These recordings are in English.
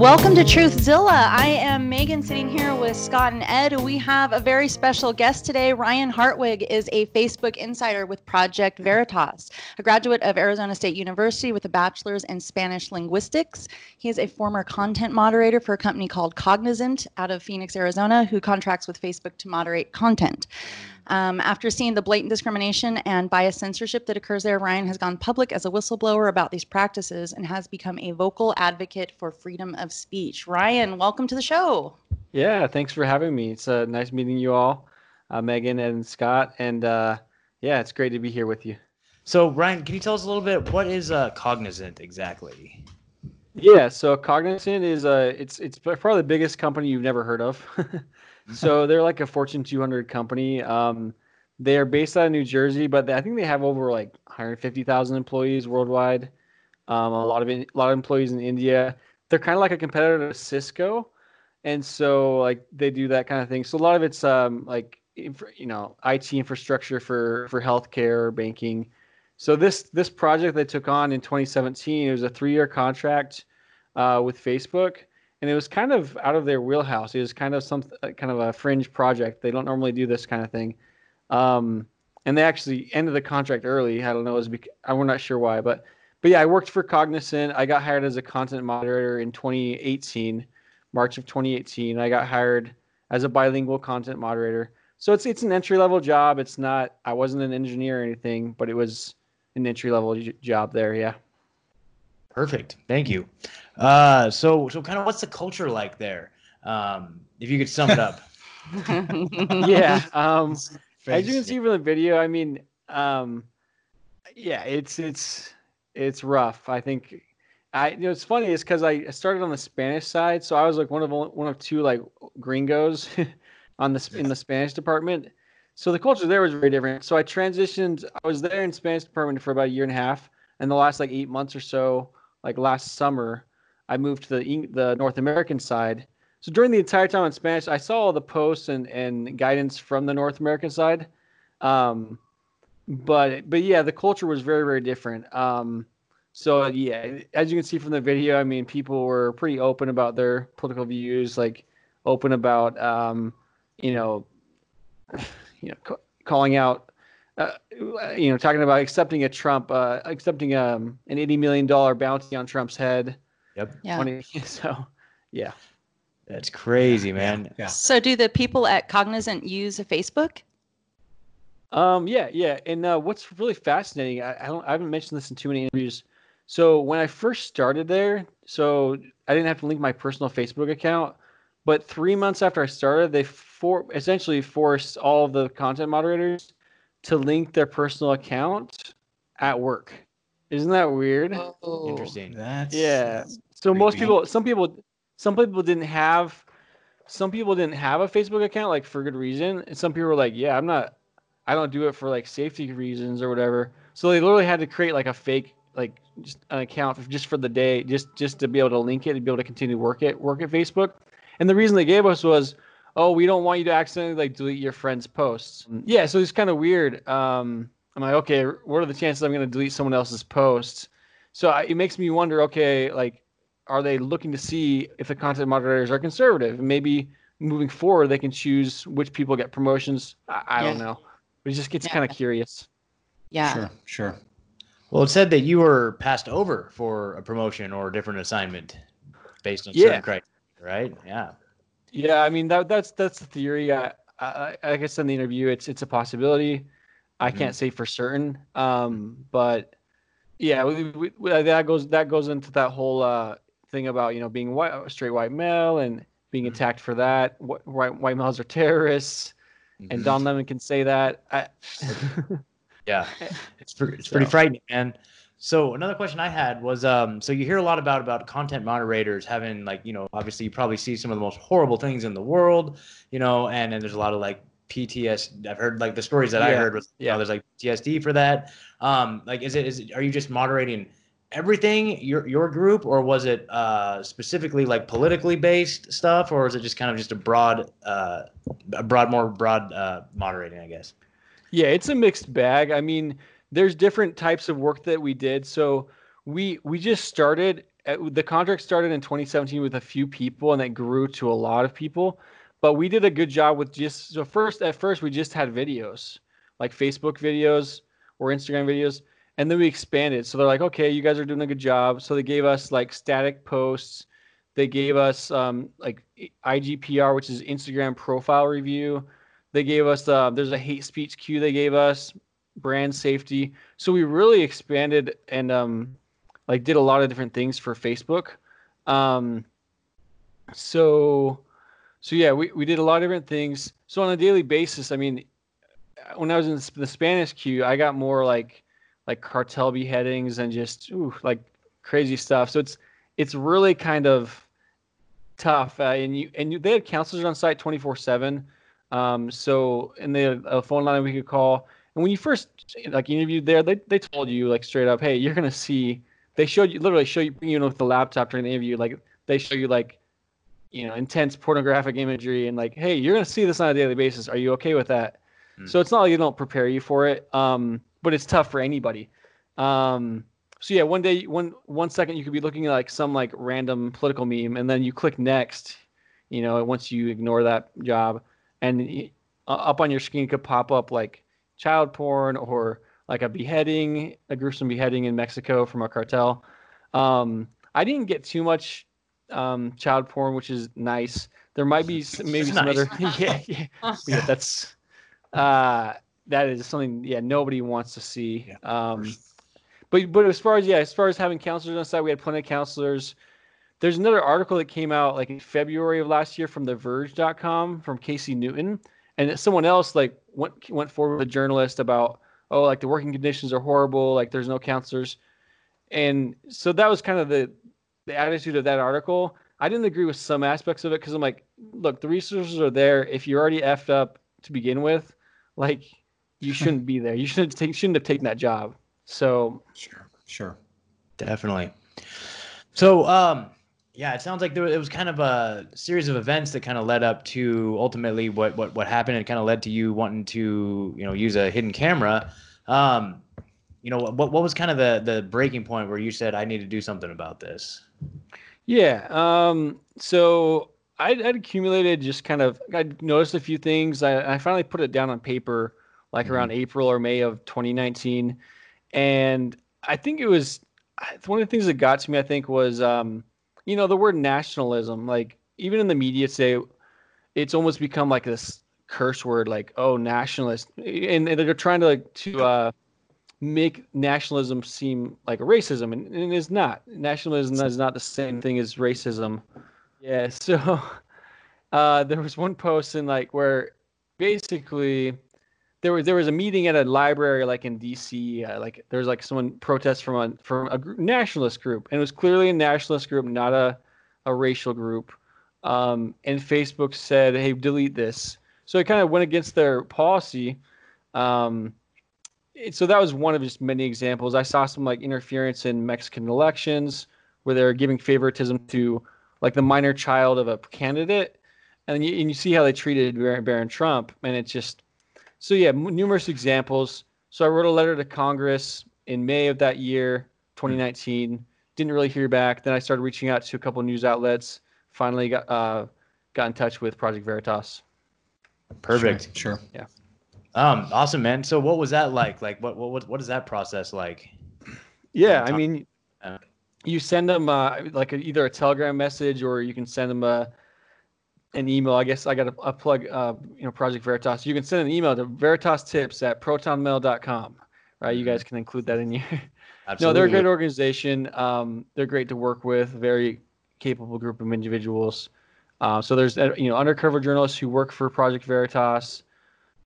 Welcome to Truthzilla. I am Megan sitting here with Scott and Ed. We have a very special guest today. Ryan Hartwig is a Facebook insider with Project Veritas, a graduate of Arizona State University with a bachelor's in Spanish linguistics. He is a former content moderator for a company called Cognizant out of Phoenix, Arizona, who contracts with Facebook to moderate content. Um, after seeing the blatant discrimination and bias censorship that occurs there, Ryan has gone public as a whistleblower about these practices and has become a vocal advocate for freedom of speech. Ryan, welcome to the show. Yeah, thanks for having me. It's uh, nice meeting you all, uh, Megan and Scott. And uh, yeah, it's great to be here with you. So, Ryan, can you tell us a little bit what is uh, Cognizant exactly? Yeah, so Cognizant is uh, it's it's probably the biggest company you've never heard of. so they're like a Fortune 200 company. Um, they are based out of New Jersey, but they, I think they have over like 150,000 employees worldwide. Um, a lot of a lot of employees in India. They're kind of like a competitor to Cisco, and so like they do that kind of thing. So a lot of it's um, like you know IT infrastructure for for healthcare, banking. So this this project they took on in 2017 it was a three year contract uh, with Facebook and it was kind of out of their wheelhouse. It was kind of some uh, kind of a fringe project. They don't normally do this kind of thing, um, and they actually ended the contract early. I don't know, it was I'm not sure why, but but yeah, I worked for Cognizant. I got hired as a content moderator in 2018, March of 2018. I got hired as a bilingual content moderator. So it's it's an entry level job. It's not. I wasn't an engineer or anything, but it was an entry level job there. Yeah. Perfect. Thank you. Uh, so, so kind of what's the culture like there? Um, if you could sum it up. yeah. Um, as you can see from the video, I mean, um, yeah, it's it's it's rough. I think I you know it's funny is because I started on the Spanish side, so I was like one of one of two like gringos on the in the Spanish department. So the culture there was very different. So I transitioned. I was there in Spanish department for about a year and a half, and the last like eight months or so like last summer, I moved to the the North American side. So during the entire time in Spanish, I saw all the posts and, and guidance from the North American side. Um, but but yeah, the culture was very very different. Um, so yeah, as you can see from the video, I mean, people were pretty open about their political views, like open about um, you know, you know, ca- calling out uh, you know, talking about accepting a Trump, uh, accepting um, an eighty million dollar bounty on Trump's head. Yep. Yeah. 20, so, yeah. That's crazy, man. Yeah. So, do the people at Cognizant use Facebook? Um. Yeah. Yeah. And uh, what's really fascinating, I, I don't, I haven't mentioned this in too many interviews. So when I first started there, so I didn't have to link my personal Facebook account, but three months after I started, they for essentially forced all of the content moderators to link their personal account at work. Isn't that weird? Oh, Interesting. That's yeah. So most people, some people, some people didn't have, some people didn't have a Facebook account like for good reason, and some people were like, "Yeah, I'm not, I don't do it for like safety reasons or whatever." So they literally had to create like a fake, like just an account for, just for the day, just just to be able to link it and be able to continue work it, work at Facebook. And the reason they gave us was oh, we don't want you to accidentally like delete your friend's posts. Yeah, so it's kind of weird. Um, I'm like, okay, what are the chances I'm going to delete someone else's posts? So I, it makes me wonder, okay, like, are they looking to see if the content moderators are conservative? And maybe moving forward, they can choose which people get promotions. I, I yeah. don't know. But it just gets yeah. kind of curious. Yeah. Sure, sure. Well, it said that you were passed over for a promotion or a different assignment based on yeah. certain criteria, right? Yeah. Yeah, I mean that that's that's the theory. I, I, I said in the interview, it's it's a possibility. I mm-hmm. can't say for certain, um, but yeah, we, we, we, that goes that goes into that whole uh, thing about you know being white, straight white male and being mm-hmm. attacked for that. White white males are terrorists, mm-hmm. and Don Lemon can say that. I, yeah, it's pretty, it's pretty so. frightening, man. So another question I had was, um, so you hear a lot about about content moderators having like, you know, obviously you probably see some of the most horrible things in the world, you know, and then there's a lot of like PTS. I've heard like the stories that yeah. I heard was, yeah, you know, there's like PTSD for that. Um, like, is it is it, are you just moderating everything your your group, or was it uh, specifically like politically based stuff, or is it just kind of just a broad, uh, a broad, more broad uh, moderating, I guess? Yeah, it's a mixed bag. I mean there's different types of work that we did. So we we just started uh, the contract started in 2017 with a few people, and it grew to a lot of people. But we did a good job with just so first at first we just had videos like Facebook videos or Instagram videos, and then we expanded. So they're like, okay, you guys are doing a good job. So they gave us like static posts. They gave us um, like IGPR, which is Instagram profile review. They gave us uh, there's a hate speech queue they gave us, brand safety. So we really expanded and um, like did a lot of different things for Facebook. Um, so so yeah, we, we did a lot of different things. So on a daily basis, I mean, when I was in the Spanish queue, I got more like like cartel beheadings and just ooh, like crazy stuff. So it's it's really kind of tough. Uh, and you and you, they had counselors on site twenty four seven. Um, so and they had a phone line we could call. And when you first like interviewed there, they they told you like straight up, hey, you're gonna see. They showed you literally show you you know with the laptop during the interview, like they show you like you know intense pornographic imagery and like, hey, you're gonna see this on a daily basis. Are you okay with that? Mm. So it's not like they don't prepare you for it, um, but it's tough for anybody. Um, so yeah, one day, one one second, you could be looking at like some like random political meme, and then you click next. You know, once you ignore that job, and uh, up on your screen could pop up like child porn or like a beheading, a gruesome beheading in Mexico from a cartel. Um, I didn't get too much um, child porn, which is nice. There might be some, maybe some nice. other. yeah, yeah, yeah, that's uh, that is something yeah nobody wants to see. Yeah, um, but but as far as yeah, as far as having counselors on site, we had plenty of counselors. There's another article that came out like in February of last year from TheVerge.com from Casey Newton, and someone else like went went forward with a journalist about oh like the working conditions are horrible, like there's no counselors, and so that was kind of the the attitude of that article. I didn't agree with some aspects of it because I'm like, look, the resources are there. If you're already effed up to begin with, like you shouldn't be there. You shouldn't take, shouldn't have taken that job. So sure, sure, definitely. So um, yeah, it sounds like there it was kind of a series of events that kind of led up to ultimately what what what happened and kind of led to you wanting to you know use a hidden camera. Um, you know what what was kind of the the breaking point where you said I need to do something about this? Yeah. Um, so I'd, I'd, accumulated just kind of I noticed a few things. I, I finally put it down on paper like mm-hmm. around April or May of 2019, and I think it was one of the things that got to me. I think was um, you know the word nationalism. Like even in the media today, it's almost become like this curse word, like oh nationalist, and, and they're trying to like to uh, make nationalism seem like racism, and, and it's not. Nationalism is not the same thing as racism. Yeah, so uh, there was one post in like where basically there was there was a meeting at a library like in D.C. Uh, like there was like someone protest from a from a group, nationalist group, and it was clearly a nationalist group, not a a racial group. Um, and Facebook said, "Hey, delete this." So it kind of went against their policy. Um, it, so that was one of just many examples. I saw some like interference in Mexican elections where they're giving favoritism to like the minor child of a candidate, and you, and you see how they treated Barron Trump, and it's just so yeah, numerous examples. So I wrote a letter to Congress in May of that year, 2019. Didn't really hear back. Then I started reaching out to a couple news outlets. Finally got uh, got in touch with Project Veritas. Perfect. Sure. sure. Yeah. Um. Awesome, man. So what was that like? Like, what what what is that process like? Yeah, I mean, you send them uh, like a, either a telegram message or you can send them a an email. I guess I got a, a plug, uh, you know, Project Veritas. You can send an email to veritastips at protonmail.com, right? You guys mm-hmm. can include that in your. Absolutely. No, they're a great organization. Um, they're great to work with. Very capable group of individuals. Uh, so there's uh, you know undercover journalists who work for Project Veritas.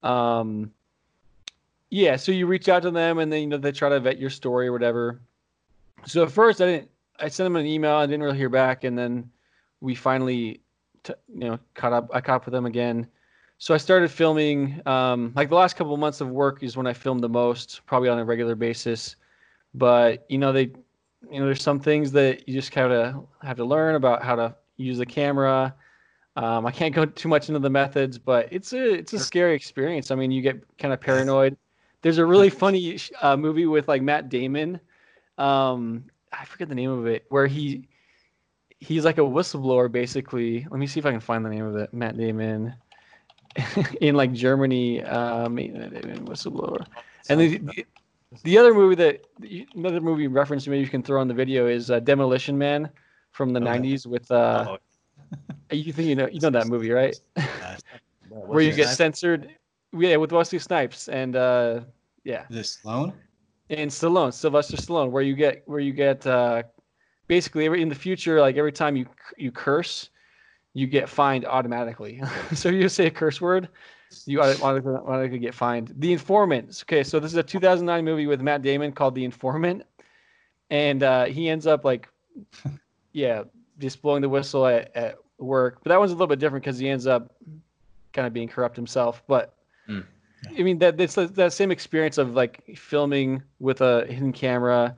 Um, yeah, so you reach out to them and then you know they try to vet your story or whatever. So at first, I didn't. I sent them an email. I didn't really hear back, and then we finally, t- you know, caught up. I caught up with them again. So I started filming. Um, like the last couple of months of work is when I filmed the most, probably on a regular basis. But you know, they, you know, there's some things that you just kind of have to learn about how to use the camera. Um, I can't go too much into the methods, but it's a it's a scary experience. I mean, you get kind of paranoid. There's a really funny uh, movie with like Matt Damon um, I forget the name of it, where he he's like a whistleblower basically. Let me see if I can find the name of it. Matt Damon in like Germany, um, whistleblower. And the, the other movie that another movie reference maybe you can throw on the video is uh, Demolition Man from the okay. '90s with. Uh, oh. You think you know you know that movie, right? Where you get censored, yeah, with Wesley Snipes and uh, yeah. This Stallone. And Stallone, Sylvester Stallone, where you get where you get uh, basically every in the future, like every time you you curse, you get fined automatically. so you say a curse word, you automatically, automatically get fined. The Informant. Okay, so this is a 2009 movie with Matt Damon called The Informant, and uh, he ends up like, yeah, just blowing the whistle at, at work. But that one's a little bit different because he ends up kind of being corrupt himself. But mm. I mean that it's that same experience of like filming with a hidden camera.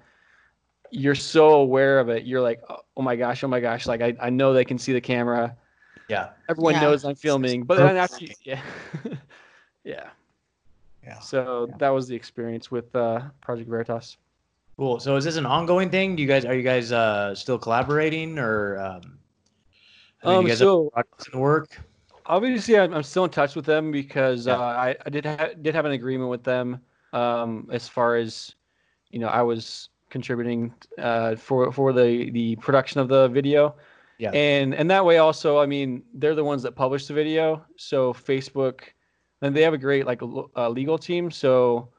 You're so aware of it. You're like, oh my gosh, oh my gosh! Like I, I know they can see the camera. Yeah. Everyone yeah. knows I'm filming, but then actually, yeah, yeah. Yeah. So yeah. that was the experience with uh, Project Veritas. Cool. So is this an ongoing thing? Do you guys are you guys uh, still collaborating or um, um you guys so, in work? Obviously, I'm, I'm still in touch with them because yeah. uh, I, I did ha- did have an agreement with them um, as far as you know I was contributing uh, for for the the production of the video. Yeah. And and that way also, I mean, they're the ones that publish the video. So Facebook, and they have a great like uh, legal team. So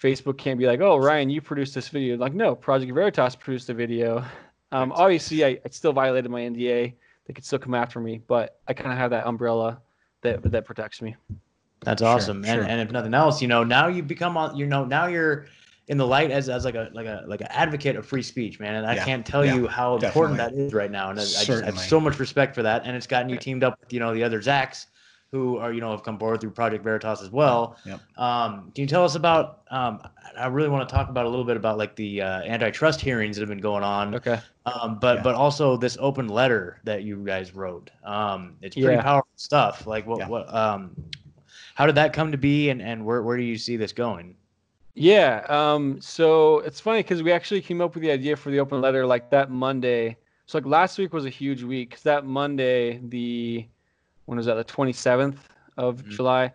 Facebook can't be like, oh, Ryan, you produced this video. Like, no, Project Veritas produced the video. Um, obviously, I, I still violated my NDA. They could still come after me, but I kind of have that umbrella that that protects me. That's awesome. Sure, and, sure. and if nothing else, you know, now you become, on you know, now you're in the light as, as like a like a like an advocate of free speech, man. And I yeah, can't tell yeah, you how definitely. important that is right now. And I, I, just have so much respect for that. And it's gotten you teamed up with you know the other Zachs who are you know have come forward through Project Veritas as well. Yep. Um, can you tell us about? Um, I really want to talk about a little bit about like the uh, antitrust hearings that have been going on. Okay. Um, but yeah. but also this open letter that you guys wrote. Um, it's pretty powerful stuff. Like what what um, how did that come to be, and and where where do you see this going? Yeah. Um, so it's funny because we actually came up with the idea for the open letter like that Monday. So like last week was a huge week because that Monday, the when was that? The 27th of mm-hmm. July.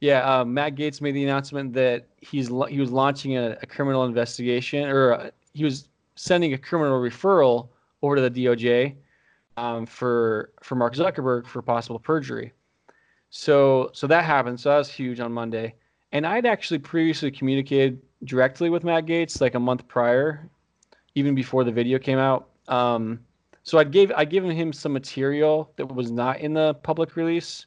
Yeah, uh, Matt Gaetz made the announcement that he's he was launching a, a criminal investigation, or uh, he was sending a criminal referral over to the DOJ um, for for Mark Zuckerberg for possible perjury. So so that happened. So that was huge on Monday. And I'd actually previously communicated directly with Matt Gaetz like a month prior, even before the video came out. Um, so I gave I given him some material that was not in the public release,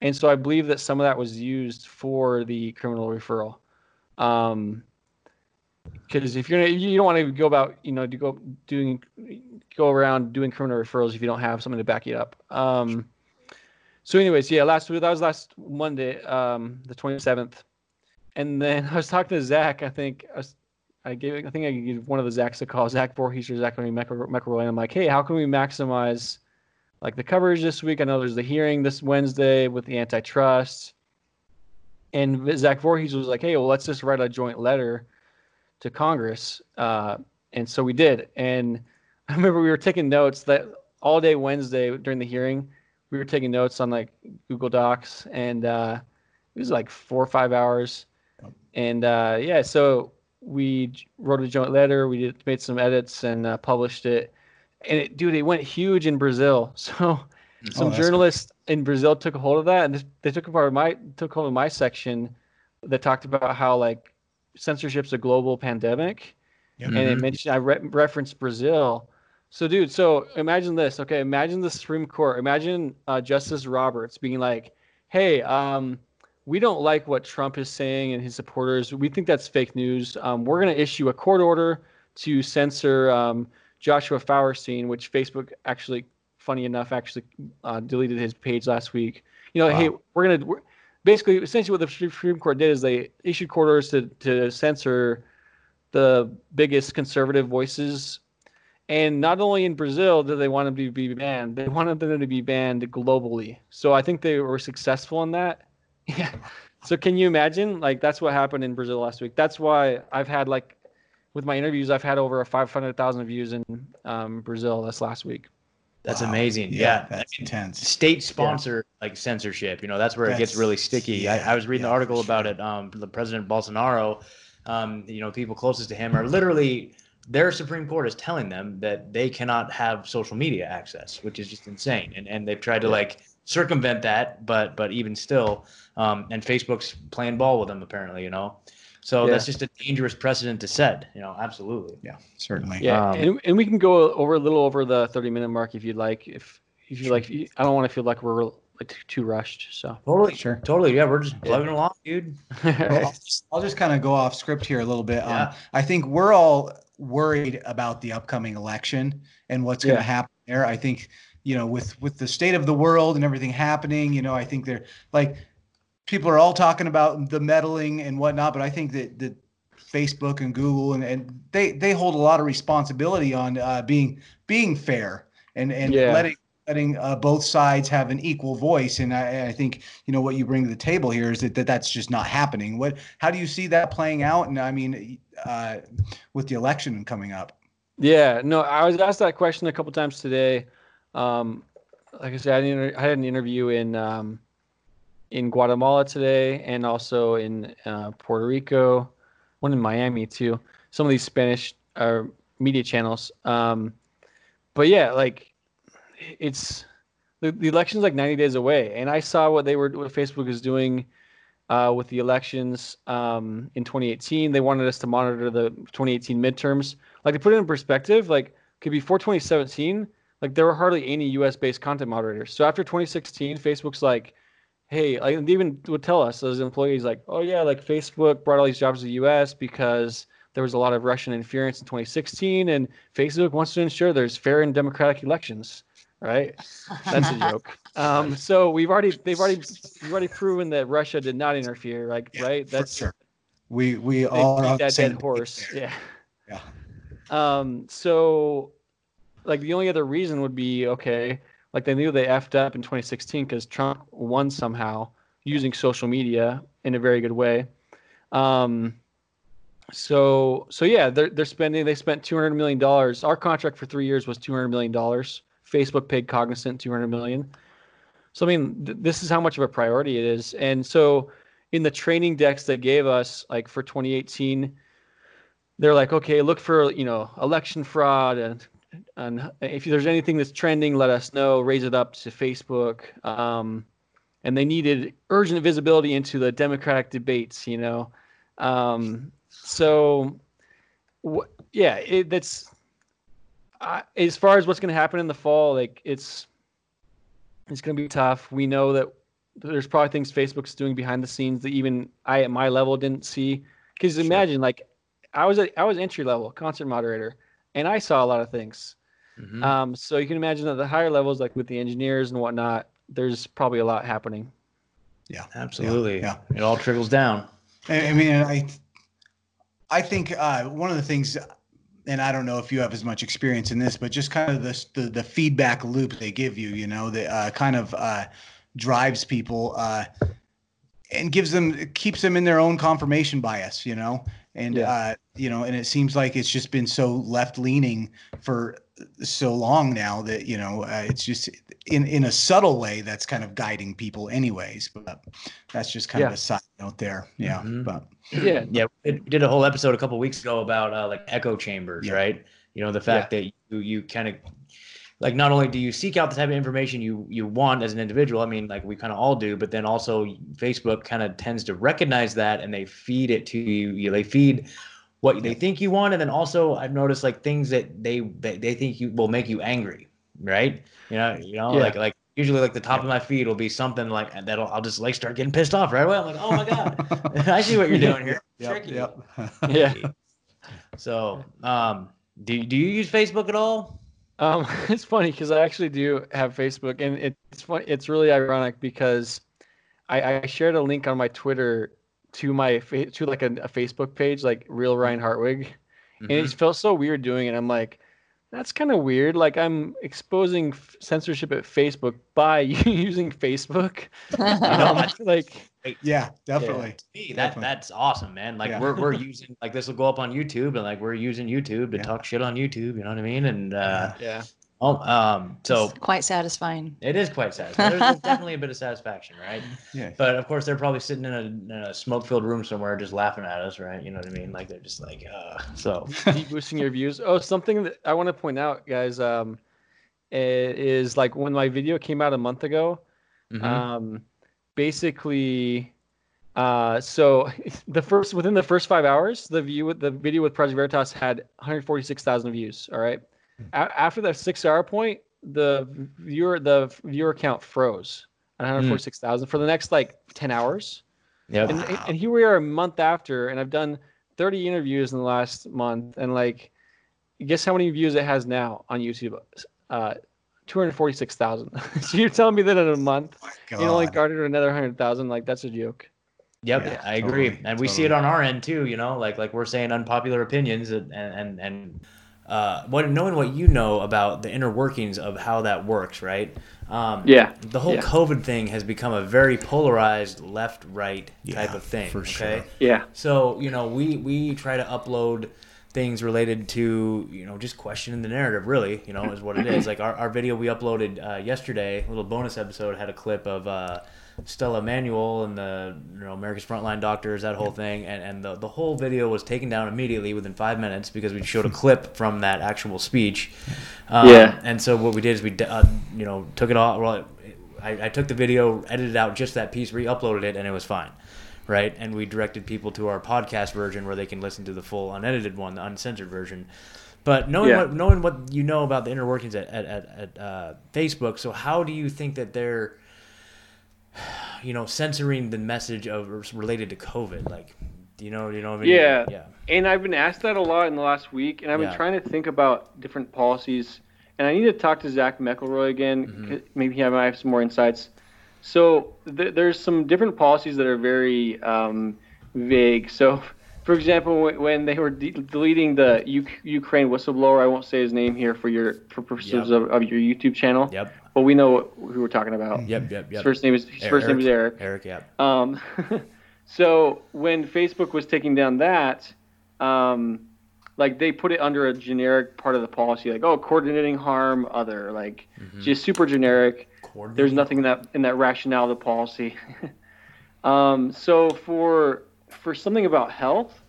and so I believe that some of that was used for the criminal referral. Um, because if you're gonna, you don't want to go about, you know, to go doing, go around doing criminal referrals if you don't have something to back you up. Um, so, anyways, yeah, last week that was last Monday, um, the 27th and then I was talking to Zach. I think I, was, I gave I think I gave one of the Zachs a call, Zach Vorhies or Zach McElroy, and I'm like, hey, how can we maximize like the coverage this week? I know there's the hearing this Wednesday with the antitrust. And Zach Vorhies was like, hey, well, let's just write a joint letter to Congress. Uh, and so we did. And I remember we were taking notes that all day Wednesday during the hearing, we were taking notes on like Google Docs, and uh, it was like four or five hours and uh, yeah, so we wrote a joint letter. We did, made some edits and uh, published it. And it, dude, it went huge in Brazil. So mm. some oh, journalists cool. in Brazil took a hold of that, and they took part of my took hold of my section that talked about how like censorship's a global pandemic, yep. and mm-hmm. it mentioned I re- referenced Brazil. So, dude, so imagine this. Okay, imagine the Supreme Court. Imagine uh, Justice Roberts being like, "Hey, um, we don't like what Trump is saying and his supporters. We think that's fake news. Um, we're going to issue a court order to censor um, Joshua Feuerstein, which Facebook actually, funny enough, actually uh, deleted his page last week. You know, wow. hey, we're going to basically, essentially, what the Supreme Court did is they issued court orders to, to censor the biggest conservative voices. And not only in Brazil did they want them to be banned, they wanted them to be banned globally. So I think they were successful in that yeah. So can you imagine? Like that's what happened in Brazil last week. That's why I've had like with my interviews, I've had over a five hundred thousand views in um, Brazil this last week. That's wow. amazing. Yeah, yeah that's intense. State sponsor yeah. like censorship. You know, that's where that's, it gets really sticky. Yeah, I, I, was reading the article about it. Um, the President Bolsonaro, um, you know, people closest to him are literally their Supreme Court is telling them that they cannot have social media access, which is just insane. And and they've tried to like circumvent that, but but even still, um, and Facebook's playing ball with them apparently. You know. So yeah. that's just a dangerous precedent to set. You know, absolutely. Yeah, certainly. Yeah, um, and, and we can go over a little over the 30 minute mark if you'd like. If if you like, I don't want to feel like we're like too rushed. So totally, sure, totally. Yeah, we're just plugging yeah. along, dude. well, I'll just, just kind of go off script here a little bit. Yeah. Um, I think we're all worried about the upcoming election and what's going to happen there. I think you know with with the state of the world and everything happening, you know, I think they're like people are all talking about the meddling and whatnot, but I think that that Facebook and Google and, and they they hold a lot of responsibility on uh, being being fair and and yeah. letting letting uh, both sides have an equal voice. And I, I, think you know what you bring to the table here is that, that that's just not happening. What how do you see that playing out? And I mean, uh, with the election coming up. Yeah, no, I was asked that question a couple times today. Um, like I said, I had an interview in um, in Guatemala today and also in uh, Puerto Rico, one in Miami too. Some of these Spanish uh, media channels. Um, but yeah, like it's the, the election's like 90 days away, and I saw what they were what Facebook is doing uh, with the elections um, in 2018. They wanted us to monitor the 2018 midterms. Like to put it in perspective, like could before 2017, like there were hardly any U.S. based content moderators. So after 2016, Facebook's like hey, like they even would tell us as employees, like, oh yeah, like Facebook brought all these jobs to the U.S. because there was a lot of Russian interference in 2016, and Facebook wants to ensure there's fair and democratic elections. Right? That's a joke. Um, so we've already they've already we've already proven that Russia did not interfere. Like, yeah, right? That's sure. We we all that dead horse. Yeah. Yeah. Um. So, like, the only other reason would be okay like they knew they effed up in 2016 because Trump won somehow using social media in a very good way. Um, so so yeah, they're they're spending. They spent 200 million dollars. Our contract for three years was 200 million dollars. Facebook paid Cognizant 200 million. So I mean, th- this is how much of a priority it is. And so in the training decks they gave us, like for 2018, they're like, okay, look for you know election fraud and and if there's anything that's trending, let us know. Raise it up to Facebook. Um, and they needed urgent visibility into the Democratic debates. You know, um, so wh- yeah, it, that's uh, as far as what's going to happen in the fall. Like it's it's going to be tough. We know that there's probably things Facebook's doing behind the scenes that even I at my level didn't see. Because sure. imagine like I was I was entry level content moderator and I saw a lot of things. Mm-hmm. Um, so you can imagine that the higher levels, like with the engineers and whatnot, there's probably a lot happening. Yeah, absolutely. Yeah, yeah. it all trickles down. I, mean, I, I think uh, one of the things, and I don't know if you have as much experience in this, but just kind of this, the the feedback loop they give you, you know, that uh, kind of uh, drives people uh, and gives them keeps them in their own confirmation bias, you know and yeah. uh, you know, and it seems like it's just been so left leaning for so long now that you know uh, it's just in in a subtle way that's kind of guiding people, anyways. But that's just kind yeah. of a side note there. Yeah, mm-hmm. but yeah, yeah, we did a whole episode a couple weeks ago about uh, like echo chambers, yeah. right? You know, the fact that you you kind of like not only do you seek out the type of information you you want as an individual i mean like we kind of all do but then also facebook kind of tends to recognize that and they feed it to you, you they feed what they think you want and then also i've noticed like things that they they, they think you will make you angry right you know you know yeah. like like usually like the top yeah. of my feed will be something like that'll I'll just like start getting pissed off right away. I'm like, oh my god, I see what you're doing here. Yep, yep. yeah. So, um, do do you use Facebook at all? Um, it's funny because I actually do have Facebook, and it's fun. It's really ironic because I, I shared a link on my Twitter to my to like a, a Facebook page, like real Ryan Hartwig, mm-hmm. and it just felt so weird doing it. I'm like, that's kind of weird. Like I'm exposing censorship at Facebook by using Facebook. you know, like yeah, definitely. Yeah. Me, that definitely. that's awesome, man. Like yeah. we're we're using like this will go up on YouTube and like we're using YouTube to yeah. talk shit on YouTube. You know what I mean? And uh, yeah. Oh, um, so it's quite satisfying. It is quite satisfying. There's, definitely a bit of satisfaction, right? Yeah. But of course, they're probably sitting in a, in a smoke-filled room somewhere, just laughing at us, right? You know what I mean? Like they're just like, uh, so Deep boosting your views. Oh, something that I want to point out, guys, um, is like when my video came out a month ago. Mhm. Um, basically, uh, so the first within the first five hours, the view with the video with Project Veritas had 146,000 views. All right. A- after that six-hour point, the viewer the viewer count froze at 146,000 for the next like 10 hours. Yeah. And, and here we are a month after, and I've done 30 interviews in the last month, and like, guess how many views it has now on YouTube? Uh, 246,000. so you're telling me that in a month you only God. garnered another 100,000? Like that's a joke. Yep, Yeah, I agree, totally, and we see it on our end too. You know, like like we're saying unpopular opinions, and and and uh, what knowing what you know about the inner workings of how that works, right? Um, Yeah. the whole Yeah. COVID thing has become a very polarized left-right type of thing. for okay, sure. Yeah. so you know, we we try to upload things related to you know just questioning the narrative. Really, you know, is what it is. Like our, our video we uploaded uh, yesterday, a little bonus episode had a clip of uh, Stella Immanuel and the you know America's Frontline Doctors, that whole thing, and and the the whole video was taken down immediately within five minutes because we showed a clip from that actual speech. Um, Yeah. And so what we did is we uh, you know took it all. Well, I, I took the video, edited out just that piece, re-uploaded it, and it was fine right? And we directed people to our podcast version where they can listen to the full unedited one, the uncensored version. But knowing Yeah. what knowing what you know about the inner workings at at, at, at uh, Facebook, so how do you think that they're, you know, censoring the message of related to COVID? Like, do you know? Do you know? Of any, Yeah. yeah, And I've been asked that a lot in the last week, and I've been Yeah. trying to think about different policies. And I need to talk to Zach McElroy again. Mhm. 'cause Maybe he might have some more insights. So th- there's some different policies that are very um, vague. So, for example, when, when they were de- deleting the U- Ukraine whistleblower, I won't say his name here for your for purposes Yep. of, of your YouTube channel, yep, but we know who we're talking about. yep, yep, His first name is his first name is Eric. Eric, yep. Um, so when Facebook was taking down that, um, like they put it under a generic part of the policy, like oh, coordinating harm other, like Mhm. just super generic. There's nothing in that in that rationale of the policy. um, so for for something about health,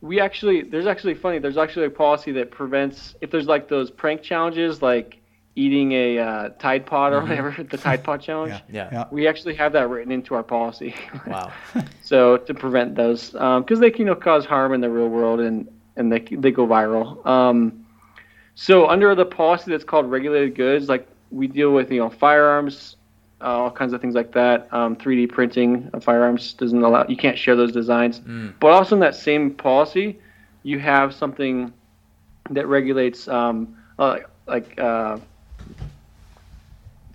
we actually there's actually funny. There's actually a policy that prevents if there's like those prank challenges, like eating a uh, Tide Pod or Mhm. whatever, the Tide Pod challenge. Yeah. Yeah. Yeah. We actually have that written into our policy. Wow. so to prevent those, because they can you know cause harm in the real world and and they they go viral. Um, so under the policy that's called regulated goods, like we deal with you know firearms, uh, all kinds of things like that. Um, 3D printing of firearms doesn't allow you can't share those designs. Mm. But also in that same policy, you have something that regulates um, uh, like. Uh,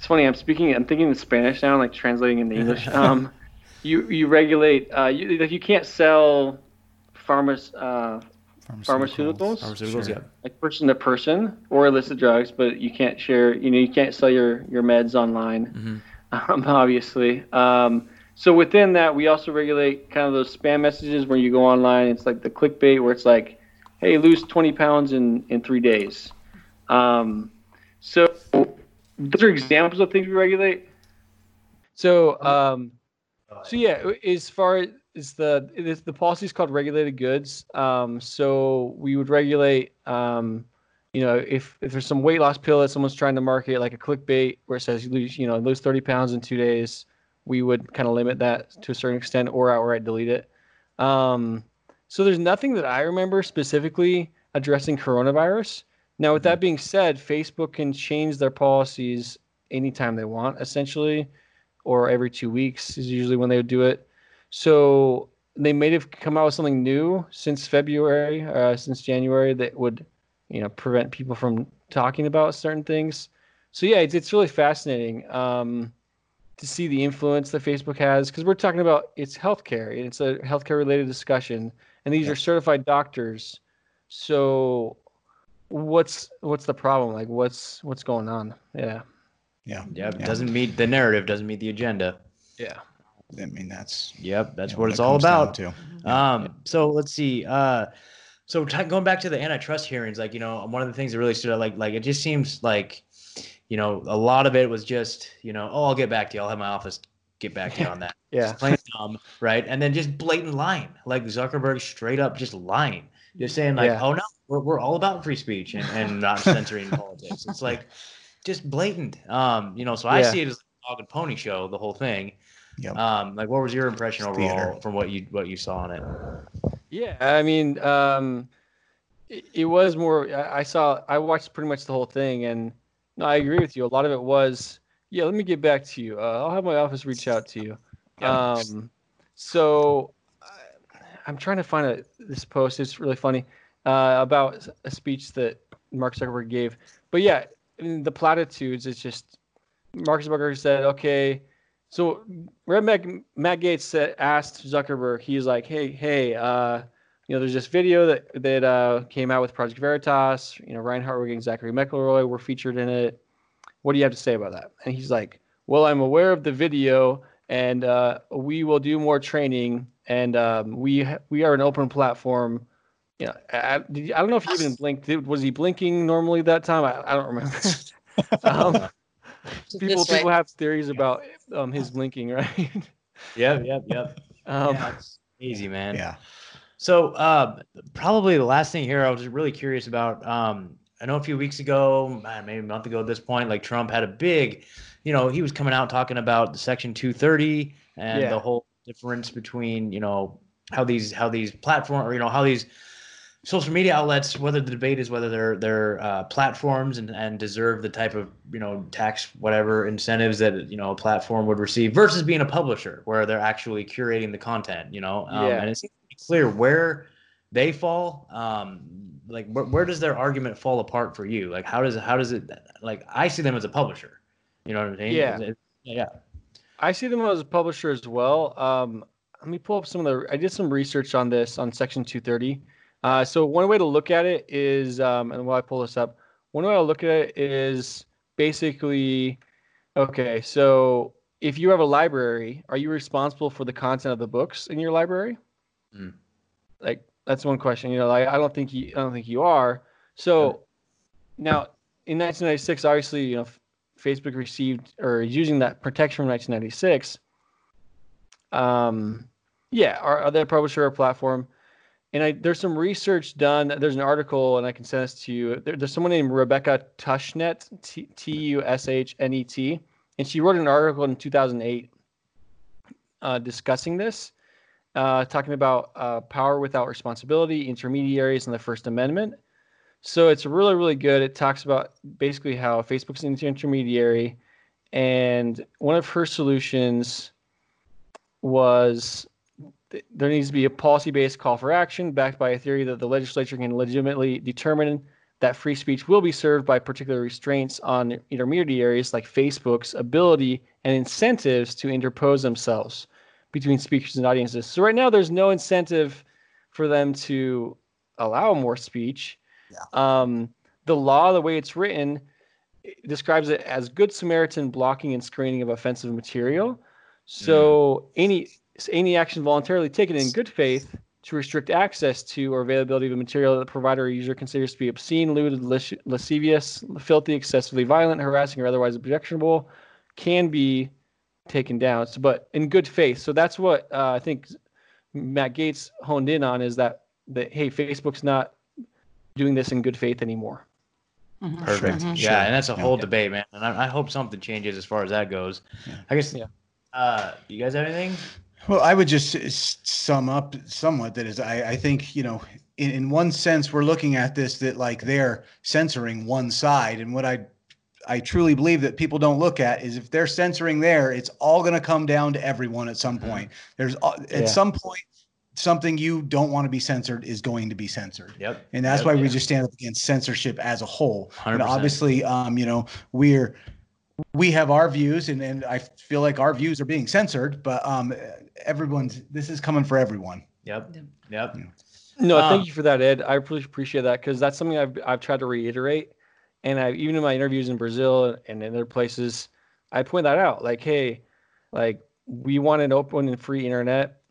it's funny. I'm speaking. I'm thinking in Spanish now, like translating into English. Um, you you regulate. Uh, you like you can't sell pharmas, uh, Pharmaceuticals? Pharmaceuticals, Sure. yeah. like person to person or illicit drugs, but you can't share. You know, you can't sell your your meds online. Mhm. Um, obviously. Um, so within that, we also regulate kind of those spam messages where you go online. It's like the clickbait where it's like, "Hey, lose 20 pounds in in three days." Um, so those are examples of things we regulate. So, um, so yeah, as far as the is, the policy is called regulated goods. Um, so we would regulate, um, you know, if if there's some weight loss pill that someone's trying to market, like a clickbait where it says you lose, you know, lose 30 pounds in two days, we would kind of limit that to a certain extent or outright delete it. Um, so there's nothing that I remember specifically addressing coronavirus. Now, with that being said, Facebook can change their policies anytime they want, essentially, or every two weeks is usually when they would do it. So they may have come out with something new since February, uh, since January, that would, you know, prevent people from talking about certain things. So yeah, it's, it's really fascinating um, to see the influence that Facebook has because we're talking about it's healthcare it's a healthcare related discussion, and these Yeah. are certified doctors. So what's what's the problem? Like what's what's going on? Yeah. Yeah. Yep. Doesn't meet the narrative. Doesn't meet the agenda. Yeah. I mean, that's Yep. That's you know, what it it's all comes down about. To. Um, so let's see. Uh, so t- going back to the antitrust hearings, like you know, one of the things that really stood out, like like it just seems like you know, a lot of it was just, you know, oh, I'll get back to you. I'll have my office get back to you on that. yeah. Just plain dumb, right? And then just blatant lying, like Zuckerberg straight up just lying, just saying like, Yeah. oh no, we're, we're all about free speech and, and not censoring politics. It's like just blatant. Um, you know, so I Yeah. see it as a dog and pony show, the whole thing. Yep. Um, like what was your impression It's overall theater. from what you what you saw on it? Yeah, I mean, um, it, it was more. I, I saw. I watched pretty much the whole thing, and no, I agree with you. A lot of it was, yeah. Let me get back to you. Uh, I'll have my office reach out to you. Yeah. Um, so I, I'm trying to find a, this post. It's really funny uh, about a speech that Mark Zuckerberg gave. But yeah, I mean, the platitudes. It's just Mark Zuckerberg said, okay. So Red Mac, Matt Gaetz said, asked Zuckerberg, he's like, hey, hey, uh, you know, there's this video that that uh, came out with Project Veritas. You know, Ryan Hartwig and Zachary McElroy were featured in it. What do you have to say about that? And he's like, well, I'm aware of the video, and uh, we will do more training, and um, we we are an open platform. You know, I, I, did you- I don't know if he even blinked. Was he blinking normally that time? I, I don't remember. um, people people have theories about um, his blinking, right? Yep, yep, yep. um, yeah, it's easy, man. Yeah. So uh, probably the last thing here I was just really curious about. Um, I know a few weeks ago, maybe a month ago at this point, like Trump had a big, you know, he was coming out talking about the Section 230 and Yeah. the whole difference between, you know, how these how these platform or you know how these social media outlets, whether the debate is whether they're they're uh, platforms and, and deserve the type of you know tax whatever incentives that you know a platform would receive versus being a publisher where they're actually curating the content. You know, um, Yeah. and it seems to be clear where they fall. Um, like where, where does their argument fall apart for you? Like how does how does it like I see them as a publisher. You know what I mean? Yeah. It- yeah. I see them as a publisher as well. Um, let me pull up some of the. I did some research on this on Section 230. Uh, so one way to look at it is, um, and while I pull this up, one way to look at it is basically, okay. So if you have a library, are you responsible for the content of the books in your library? Hmm. Like that's one question. You know, like I don't think you, I don't think you are. So now in 1996, obviously, you know, Facebook received or is using that protection from 1996. Um, yeah, are, are they a publisher or platform? And I, there's some research done. There's an article, and I can send this to you. There, there's someone named Rebecca Tushnet, T U S H N E T, and she wrote an article in 2008 uh, discussing this, uh, talking about uh, power without responsibility, intermediaries, and the First Amendment. So it's really, really good. It talks about basically how Facebook's an intermediary, and one of her solutions was there needs to be a policy-based call for action backed by a theory that the legislature can legitimately determine that free speech will be served by particular restraints on intermediaries like Facebook's ability and incentives to interpose themselves between speakers and audiences. So right now there's no incentive for them to allow more speech. Um, the law, the way it's written, it describes it as good Samaritan blocking and screening of offensive material. So any any action voluntarily taken in good faith to restrict access to or availability of a material that the provider or user considers to be obscene, lewd, lasc- lascivious, filthy, excessively violent, harassing, or otherwise objectionable can be taken down. So, but in good faith. So that's what uh, I think Matt Gaetz honed in on is that that hey, Facebook's not doing this in good faith anymore. Mhm. Perfect. Mhm. Yeah, Sure. and that's a Yeah. whole debate, man. And I, I hope something changes as far as that goes. Yeah. I guess. Yeah. Uh, you guys have anything? Well, I would just sum up somewhat that is, I, I think, you know, in, in one sense, we're looking at this that like they're censoring one side. And what I, I truly believe that people don't look at is if they're censoring there, it's all going to come down to everyone at some Mhm. point. There's at Yeah. some point, something you don't want to be censored is going to be censored. Yep. And that's Yep, why we just stand up against censorship as a whole. And 100%. obviously, um, you know, we're we have our views, and, and I feel like our views are being censored. But um, everyone's this is coming for everyone. Yep. Yep. No, Um, thank you for that, Ed. I really appreciate that because that's something I've I've tried to reiterate, and I even in my interviews in Brazil and in other places, I point that out. Like, hey, like we want an open and free internet.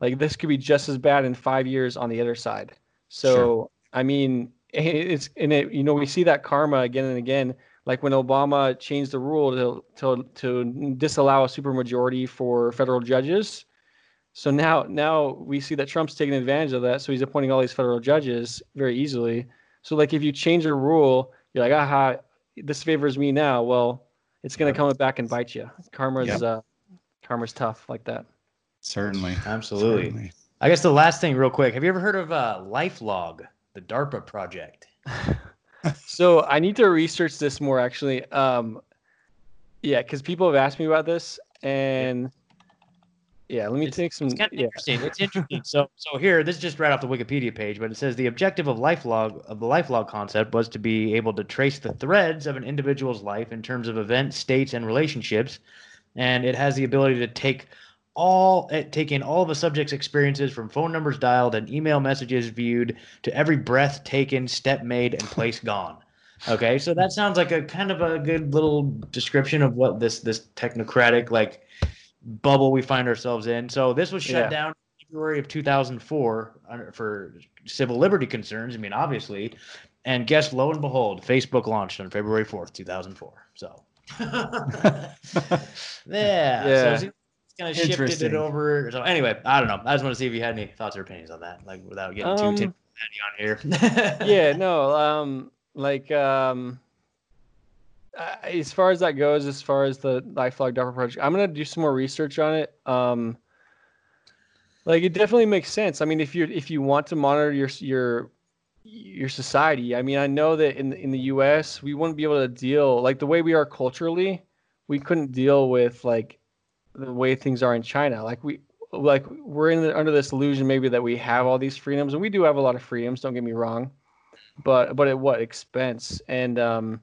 Like this could be just as bad in five years on the other side. So I mean, it's and it you know we see that karma again and again. Like when Obama changed the rule to to, to disallow a supermajority for federal judges. So now now we see that Trump's taking advantage of that. So he's appointing all these federal judges very easily. So like if you change a rule, you're like, aha, this favors me now. Well, it's gonna come back and bite you. Karma's yep. uh, karma's tough like that. Certainly, absolutely. Certainly. I guess the last thing, real quick, have you ever heard of uh, LifeLog, the DARPA project? so I need to research this more actually. Um, yeah, because people have asked me about this, and yeah, let me it's, take some. It's kind of yeah. interesting. It's interesting. so, so here, this is just right off the Wikipedia page, but it says the objective of LifeLog of the LifeLog concept was to be able to trace the threads of an individual's life in terms of events, states, and relationships, and it has the ability to take all eh, taking all of a subject's experiences from phone numbers dialed and email messages viewed to every breath taken, step made, and place gone. Okay, so that sounds like a kind of a good little description of what this this technocratic like bubble we find ourselves in. So this was shut yeah. down in February of 2004 for civil liberty concerns. I mean, obviously, and guess lo and behold, Facebook launched on February 4th, 2004. So yeah, yeah. So kind of shifted it over. So anyway, I don't know. I just want to see if you had any thoughts or opinions on that, like without getting um, too on here. yeah, no. Um, like um, as far as that goes, as far as the LifeLog DARPA project, I'm gonna do some more research on it. Um, like it definitely makes sense. I mean, if you if you want to monitor your your your society, I mean, I know that in in the U.S. we wouldn't be able to deal like the way we are culturally. We couldn't deal with like the way things are in China. Like we like we're in the, under this illusion maybe that we have all these freedoms, and we do have a lot of freedoms. Don't get me wrong, but but at what expense? And um,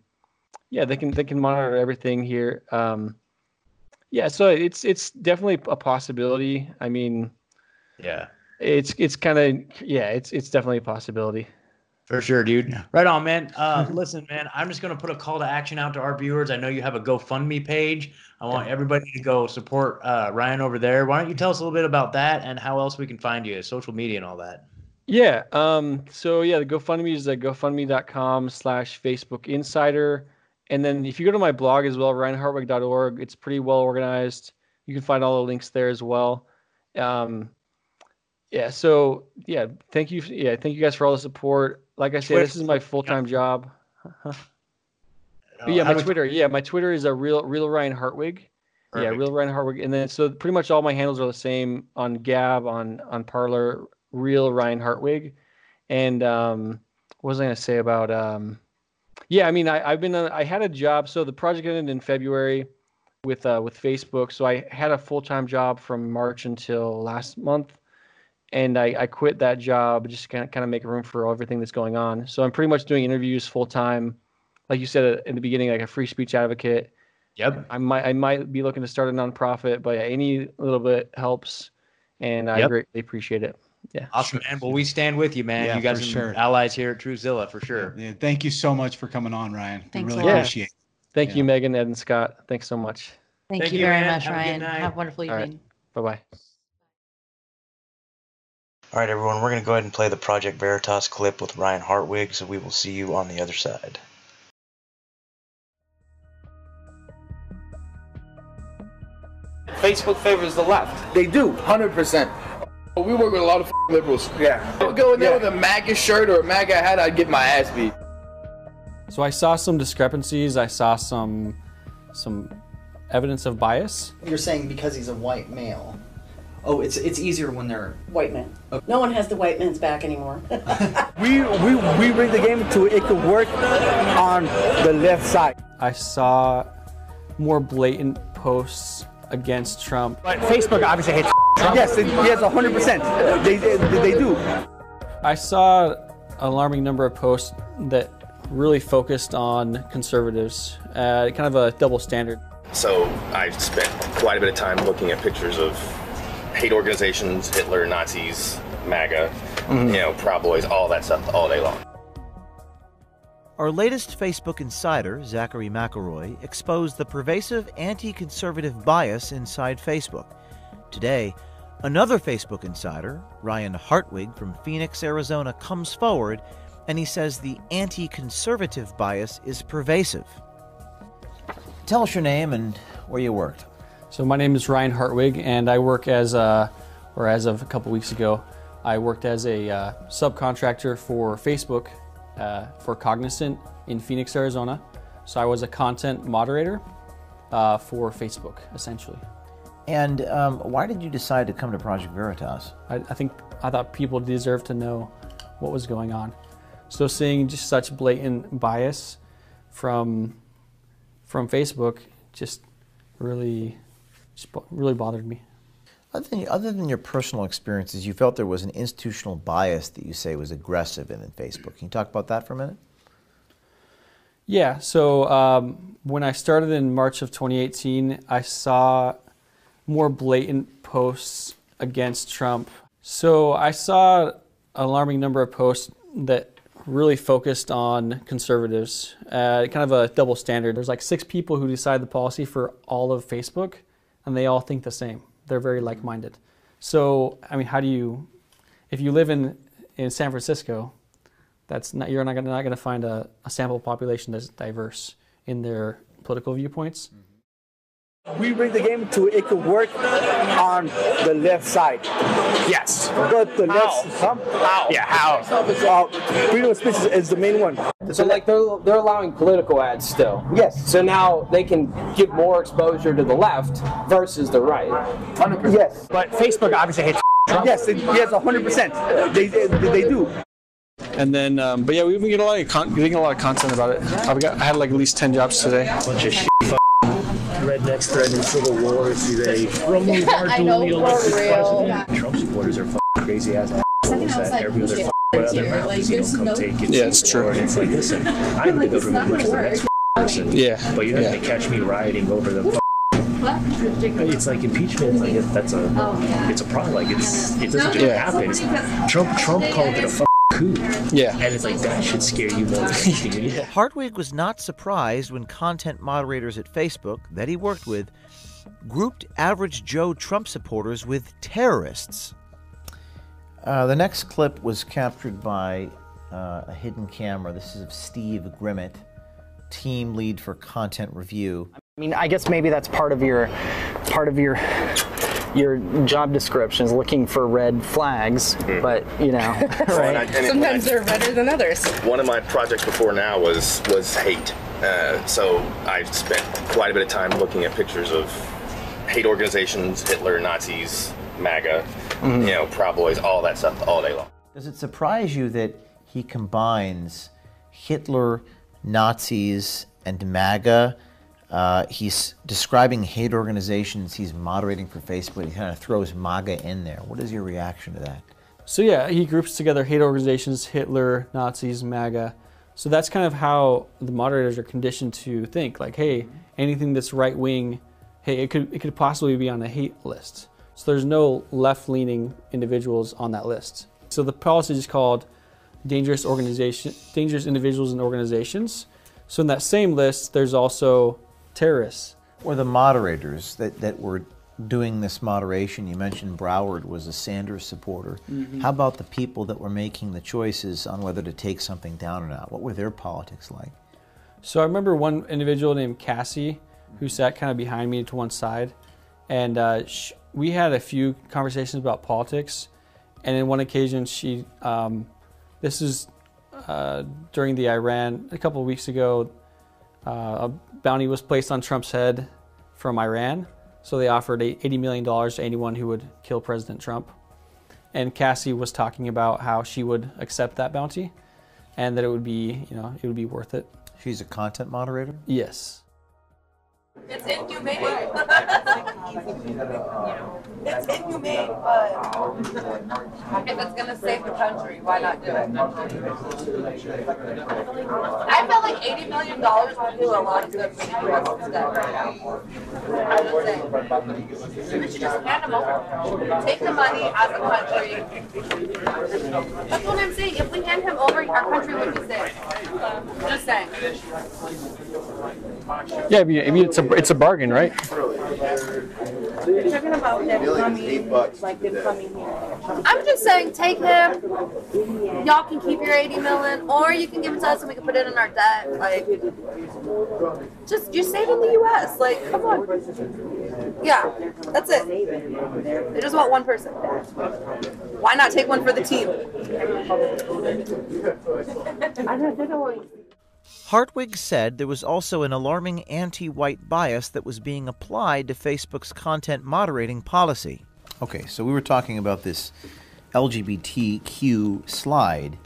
yeah, they can they can monitor everything here. Um, yeah, so it's it's definitely a possibility. I mean, yeah, it's it's kind of yeah, it's it's definitely a possibility. For sure, dude. Right on, man. Uh, listen, man, I'm just going to put a call to action out to our viewers. I know you have a GoFundMe page. I want everybody to go support uh, Ryan over there. Why don't you tell us a little bit about that and how else we can find you, social media and all that? Yeah. Um, so, yeah, the GoFundMe is at gofundme.com slash Facebook Insider. And then if you go to my blog as well, ryanhartwig.org, it's pretty well organized. You can find all the links there as well. Um, yeah. So, yeah, thank you. Yeah, thank you guys for all the support like I said, this is my full time job. yeah, my Twitter. Yeah, my Twitter is a real real Ryan Hartwig. Perfect. Yeah, real Ryan Hartwig, and then so pretty much all my handles are the same on Gab, on on Parler, real Ryan Hartwig, and um, what was I gonna say about um, yeah, I mean, I, I've been I had a job. So the project ended in February with uh, with Facebook. So I had a full time job from March until last month, and I, I quit that job just kind of kind of make room for everything that's going on. So I'm pretty much doing interviews full time, like you said uh, in the beginning, like a free speech advocate. Yep. I might I might be looking to start a nonprofit, but any little bit helps, and I yep. greatly appreciate it. Yeah. Awesome, man. Well, we stand with you, man. Yeah, you guys are sure. allies here at Truezilla for sure. Yeah, thank you so much for coming on, Ryan. Thanks we really appreciate it. Thank yeah. you, Megan, Ed, and Scott. Thanks so much. Thank, thank you, you very much, Have Ryan. Have a wonderful evening. Right. Bye bye. All right, everyone, we're going to go ahead and play the Project Veritas clip with Ryan Hartwig, so we will see you on the other side. Facebook favors the left. They do, 100%. We work with a lot of liberals. Yeah. I would go in there yeah. with a MAGA shirt or a MAGA hat, I'd get my ass beat. So I saw some discrepancies. I saw some some evidence of bias. You're saying because he's a white male. Oh, it's it's easier when they're white men. Okay. No one has the white man's back anymore. we we we bring the game to it could work on the left side. I saw more blatant posts against Trump. But Facebook obviously hates Trump. Yes, it, yes, 100%. They, they, they do. I saw an alarming number of posts that really focused on conservatives, uh, kind of a double standard. So I've spent quite a bit of time looking at pictures of hate organizations, Hitler, Nazis, MAGA, mm-hmm. you know, Proud Boys, all that stuff all day long. Our latest Facebook insider, Zachary McElroy, exposed the pervasive anti conservative bias inside Facebook. Today, another Facebook insider, Ryan Hartwig from Phoenix, Arizona, comes forward and he says the anti conservative bias is pervasive. Tell us your name and where you worked. So my name is Ryan Hartwig, and I work as a, or as of a couple weeks ago, I worked as a uh, subcontractor for Facebook uh, for Cognizant in Phoenix, Arizona. So I was a content moderator uh, for Facebook, essentially. And um, why did you decide to come to Project Veritas? I, I think I thought people deserved to know what was going on. So seeing just such blatant bias from from Facebook just really just really bothered me. Other than, other than your personal experiences, you felt there was an institutional bias that you say was aggressive in, Facebook. Can you talk about that for a minute? Yeah. So um, when I started in March of 2018, I saw more blatant posts against Trump. So I saw an alarming number of posts that really focused on conservatives, uh, kind of a double standard. There's like six people who decide the policy for all of Facebook, and they all think the same. They're very like-minded. So, I mean, how do you, if you live in in San Francisco, that's not you're not gonna, not going to find a, a sample population that's diverse in their political viewpoints. Mm-hmm. We bring the game to it could work on the left side. Yes. But the how? left how? how? Yeah, how? Uh, freedom of speech is the main one. So like they're they're allowing political ads still. Yes. So now they can give more exposure to the left versus the right. 100%. Yes. But Facebook obviously hates Trump. Yes, it, yes, 100%. They, they, they do. And then, um, but yeah, we've been getting a lot of con- getting a lot of content about it. I've got I had like at least ten jobs today. Bunch of shit rednecks threatening civil war if they remove our I know, dual for real. Trump supporters are fucking crazy ass assholes that every other fucking other rallies you don't come take it. Yeah, it's true. And it's like, listen, I'm the government which is the next person. Yeah. But you're not gonna catch me rioting over the. It's like impeachment. Like that's a, it's a problem. Like it's it doesn't just Yeah. happen. Trump Trump called it a fucking coup. Yeah. And it's like that should scare you more than yeah. Hartwig was not surprised when content moderators at Facebook that he worked with grouped average Joe Trump supporters with terrorists. Uh, the next clip was captured by uh, a hidden camera. This is of Steve Grimmett, team lead for content review. I mean, I guess maybe that's part of your part of your your job description is looking for red flags, but you know, And I- right? and it- Sometimes they're better than others. One of my projects before now was was hate. Uh, so I spent quite a bit of time looking at pictures of hate organizations, Hitler, Nazis, MAGA, you know, Proud Boys, all that stuff all day long. Does it surprise you that he combines Hitler, Nazis, and MAGA? Uh, he's describing hate organizations he's moderating for Facebook. He kind of throws MAGA in there. What is your reaction to that? So yeah, he groups together hate organizations, Hitler, Nazis, MAGA. So that's kind of how the moderators are conditioned to think. Like, hey, anything that's right wing, hey, it could it could possibly be on a hate list. So there's no left-leaning individuals on that list. So the policy is called dangerous organization, dangerous individuals and organizations. So in that same list, there's also terrorists. Or the moderators that, that were doing this moderation. You mentioned Browder was a Sanders supporter. Mhm. How about the people that were making the choices on whether to take something down or not? What were their politics like? So I remember one individual named Cassie who sat kind of behind me to one side, and uh, sh- we had a few conversations about politics. And in one occasion, she, um, this is uh, during the Iran a couple of weeks ago. Uh, a bounty was placed on Trump's head from Iran, so they offered $80 million to anyone who would kill President Trump. And Cassie was talking about how she would accept that bounty, and that it would be, you know, it would be worth it. She's a content moderator? Yes. It's inhumane. it's inhumane, but if it's gonna save the country, why not do it? I feel like eighty million dollars would do a lot of good for the U.S. instead right now. I'm just saying. We should just hand them over. Take the money as a country. That's what I'm saying. If we hand him over, our country would be safe. Just saying. Yeah, I mean, I mean it's a it's a bargain, right? You're talking about them coming, like them coming here. I'm just saying, take him. Y'all can keep your 80 million, or you can give it to us and we can put it in our debt. Like, just you save in the U.S. Like, come on. Yeah, that's it. They just want one person. Why not take one for the team? Hartwig said there was also an alarming anti white bias that was being applied to Facebook's content moderating policy. Okay, so we were talking about this LGBTQ slide.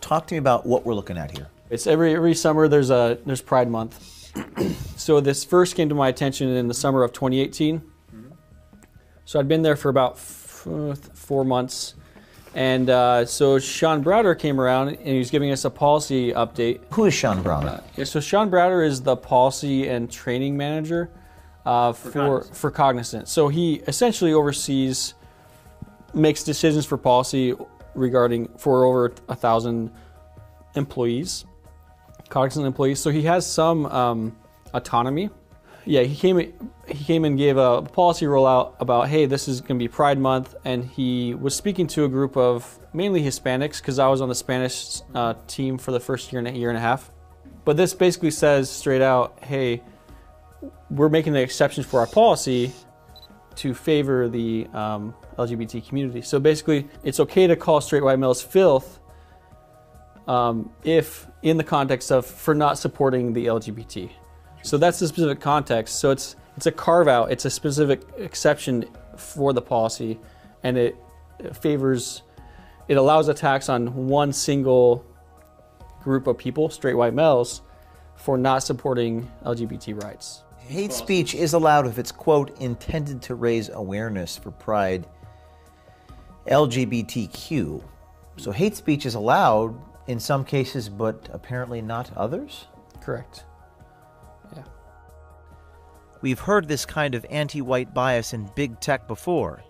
Talk to me about what we're looking at here. It's every every summer there's a there's Pride Month. so this first came to my attention in the summer of 2018. Mm-hmm. So I'd been there for about f- four months, and uh, so Sean Browder came around and he was giving us a policy update. Who is Sean Browder? Yeah, so Sean Browder is the policy and training manager uh, for Cognizant. for Cognizant. So he essentially oversees, makes decisions for policy regarding for over a thousand employees, Cognizant employees. So he has some um, autonomy. Yeah, he came he came and gave a policy rollout about hey, this is going to be Pride Month, and he was speaking to a group of mainly Hispanics because I was on the Spanish uh, team for the first year and a year and a half. But this basically says straight out, hey, we're making the exceptions for our policy to favor the um, LGBT community. So basically, it's okay to call straight white males filth um, if in the context of for not supporting the LGBT. So that's the specific context. So it's it's a carve out. It's a specific exception for the policy, and it favors. It allows attacks on one single group of people, straight white males, for not supporting LGBT rights. Hate speech is allowed if it's, quote, intended to raise awareness for pride LGBTQ. So hate speech is allowed in some cases, but apparently not others? Correct. We've heard this kind of anti white bias in big tech before.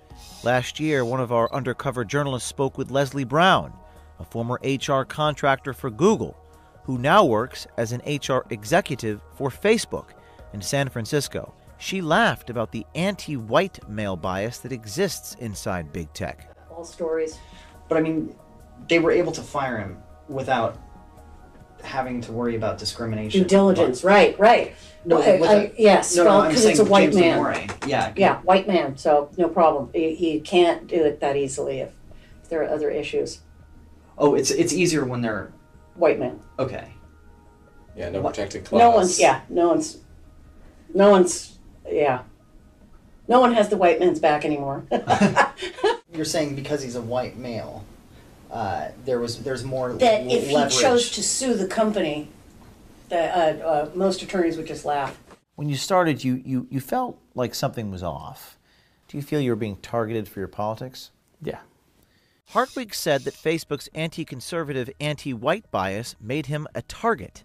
Last year, one of our undercover journalists spoke with Leslie Brown, a former HR contractor for Google, who now works as an HR executive for Facebook in San Francisco. She laughed about the anti white male bias that exists inside big tech. All stories. But I mean, they were able to fire him without having to worry about discrimination. Due diligence, right, right. No, Well, with I- a- yes, no, no, well, I'm because it's saying a white James man. Damore. Yeah. Yeah, white man, so no problem. He, he can't do it that easily if, if there are other issues. Oh, it's it's easier when they're White man. okay. Yeah, no protected class. No one's, yeah, no one's, no one's, yeah. No one has the white man's back anymore. You're saying because he's a white male, uh, there was there's more that l- if he chose to sue the company, that uh, uh, most attorneys would just laugh. When you started, you, you, you felt like something was off. Do you feel you were being targeted for your politics? Yeah. Hartwig said that Facebook's anti conservative, anti white bias made him a target.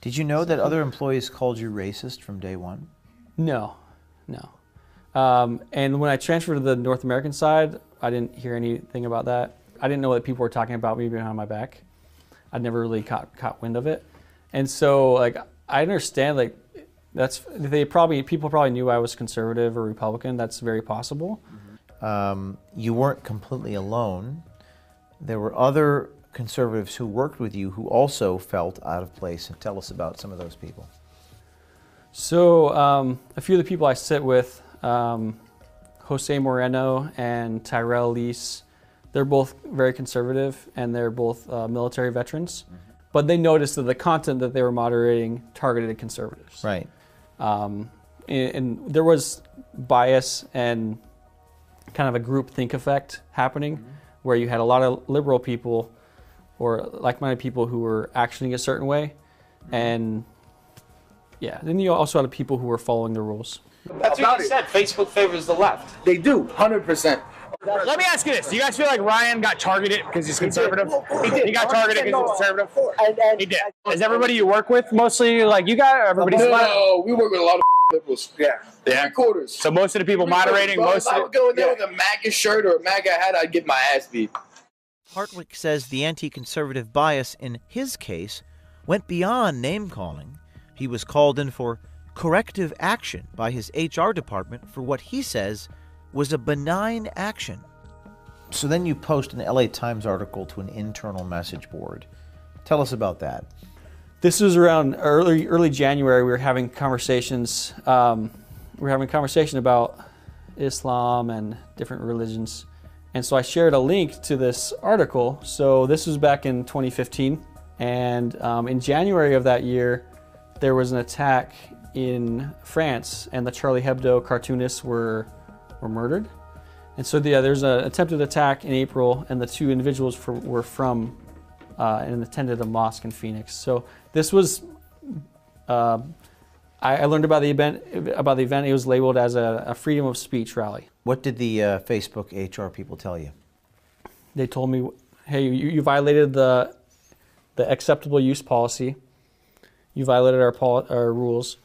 Did you know that other employees called you racist from day one? No, no. Um, and when I transferred to the North American side, I didn't hear anything about that. I didn't know that people were talking about me behind my back. I'd never really caught caught wind of it, and so like I understand like that's they probably people probably knew I was conservative or Republican. That's very possible. Um, you weren't completely alone. There were other conservatives who worked with you who also felt out of place. And tell us about some of those people. So um, a few of the people I sit with, um, Jose Moreno and Tyrell Lease, they're both very conservative and they're both uh, military veterans. But they noticed that the content that they were moderating targeted conservatives. Right. Um, and, and there was bias and kind of a group think effect happening where you had a lot of liberal people or like-minded people who were actioning a certain way and yeah then you also had people who were following the rules That's what you said. Facebook favors the left. They do, 100%. Let me ask you this: Do you guys feel like Ryan got targeted because he's conservative? He did. He got targeted because he's conservative. And, and, He did. Is everybody you work with mostly like you got? Or everybody's No, we work with a lot of liberals. Yeah. Yeah. Three quarters. So most of the people Three moderating, bro. most If I would go in there with a MAGA shirt or a MAGA hat, I'd get my ass beat. Hartwig says the anti conservative bias in his case went beyond name calling. He was called in for corrective action by his HR department for what he says was a benign action. So then you post an LA Times article to an internal message board. Tell us about that. This was around early early January. We were having conversations. Um, we were having a conversation about Islam and different religions, and so I shared a link to this article. So this was back in 2015, and um, in January of that year, there was an attack in France, and the Charlie Hebdo cartoonists were were murdered. And so yeah, there's an attempted attack in April, and the two individuals were from uh, and attended a mosque in Phoenix. So this was. Uh, I, I, learned about the event. About the event, it was labeled as a, a freedom of speech rally. What did the uh, Facebook HR people tell you? They told me, "Hey, you, you violated the the acceptable use policy. You violated our pol- our rules.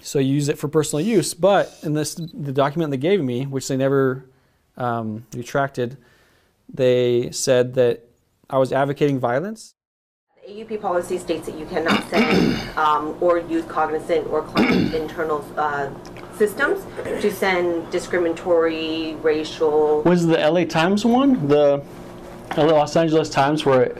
So you use it for personal use. But in this, the document they gave me, which they never um, retracted, they said that I was advocating violence. The AUP policy states that you cannot send um, or use cognizant or client internal uh, systems to send discriminatory, racial. Was the LA Times one? The Los Angeles Times where it,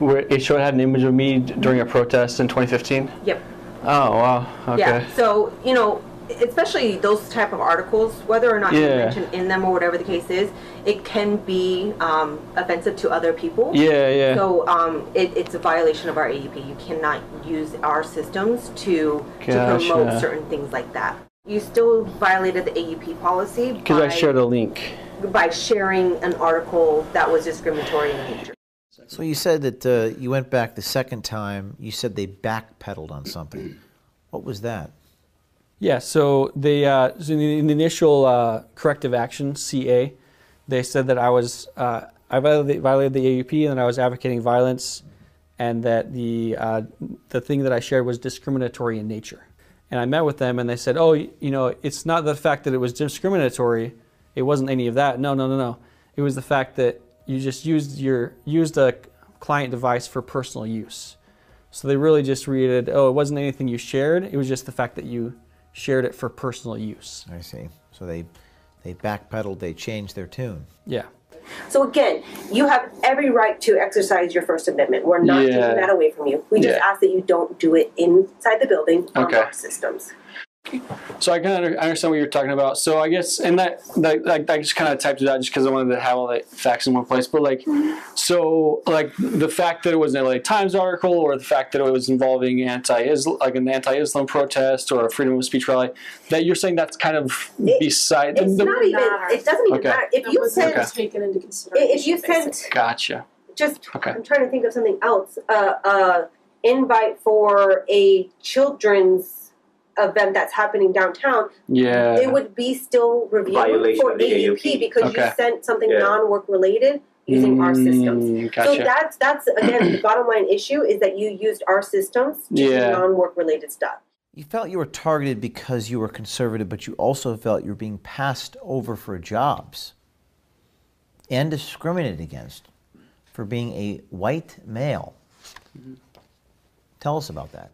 where it showed had an image of me during a protest in 2015? Yep. Oh wow. Okay. Yeah. So you know, especially those type of articles, whether or not you Yeah. mention in them or whatever the case is, it can be um, offensive to other people. Yeah, yeah. So um, it, it's a violation of our AUP. You cannot use our systems to to Gotcha. promote certain things like that. You still violated the AUP policy Because I shared a link. by sharing an article that was discriminatory in nature. So you said that uh, you went back the second time. You said they backpedaled on something. What was that? Yeah, so they uh, so in, the, in the initial uh, corrective action (CA), they said that I was uh, I violated, violated the AUP and that I was advocating violence, and that the uh, the thing that I shared was discriminatory in nature. And I met with them, and they said, "Oh, you know, it's not the fact that it was discriminatory. It wasn't any of that. No, no, no, no. It was the fact that you just used your used a client device for personal use." So they really just read it. oh, it wasn't anything you shared. It was just the fact that you shared it for personal use. I see. So they they backpedaled. They changed their tune. Yeah. So again, you have every right to exercise your First Amendment. We're not Yeah. taking that away from you. We just Yeah. ask that you don't do it inside the building on Okay. our systems. So I kind of understand what you're talking about. So I guess, and that, that, that I just kind of typed it out just because I wanted to have all the facts in one place. But like, so like the fact that it was an LA Times article, or the fact that it was involving anti like an anti-Islam protest or a freedom of speech rally, that you're saying that's kind of beside. It's the, not even. It doesn't even Okay. matter if you sent. Okay. taken into consideration. If you sent Gotcha. just Okay. I'm trying to think of something else. Uh, uh, invite for a children's event that's happening downtown. Yeah. It would be still reviewed Violation for of the AUP, AUP. because Okay. you sent something Yeah. non-work related using our systems. Mm, So that's that's again the bottom line issue is that you used our systems to Yeah. do non-work related stuff. You felt you were targeted because you were conservative, but you also felt you were being passed over for jobs and discriminated against for being a white male. Tell us about that.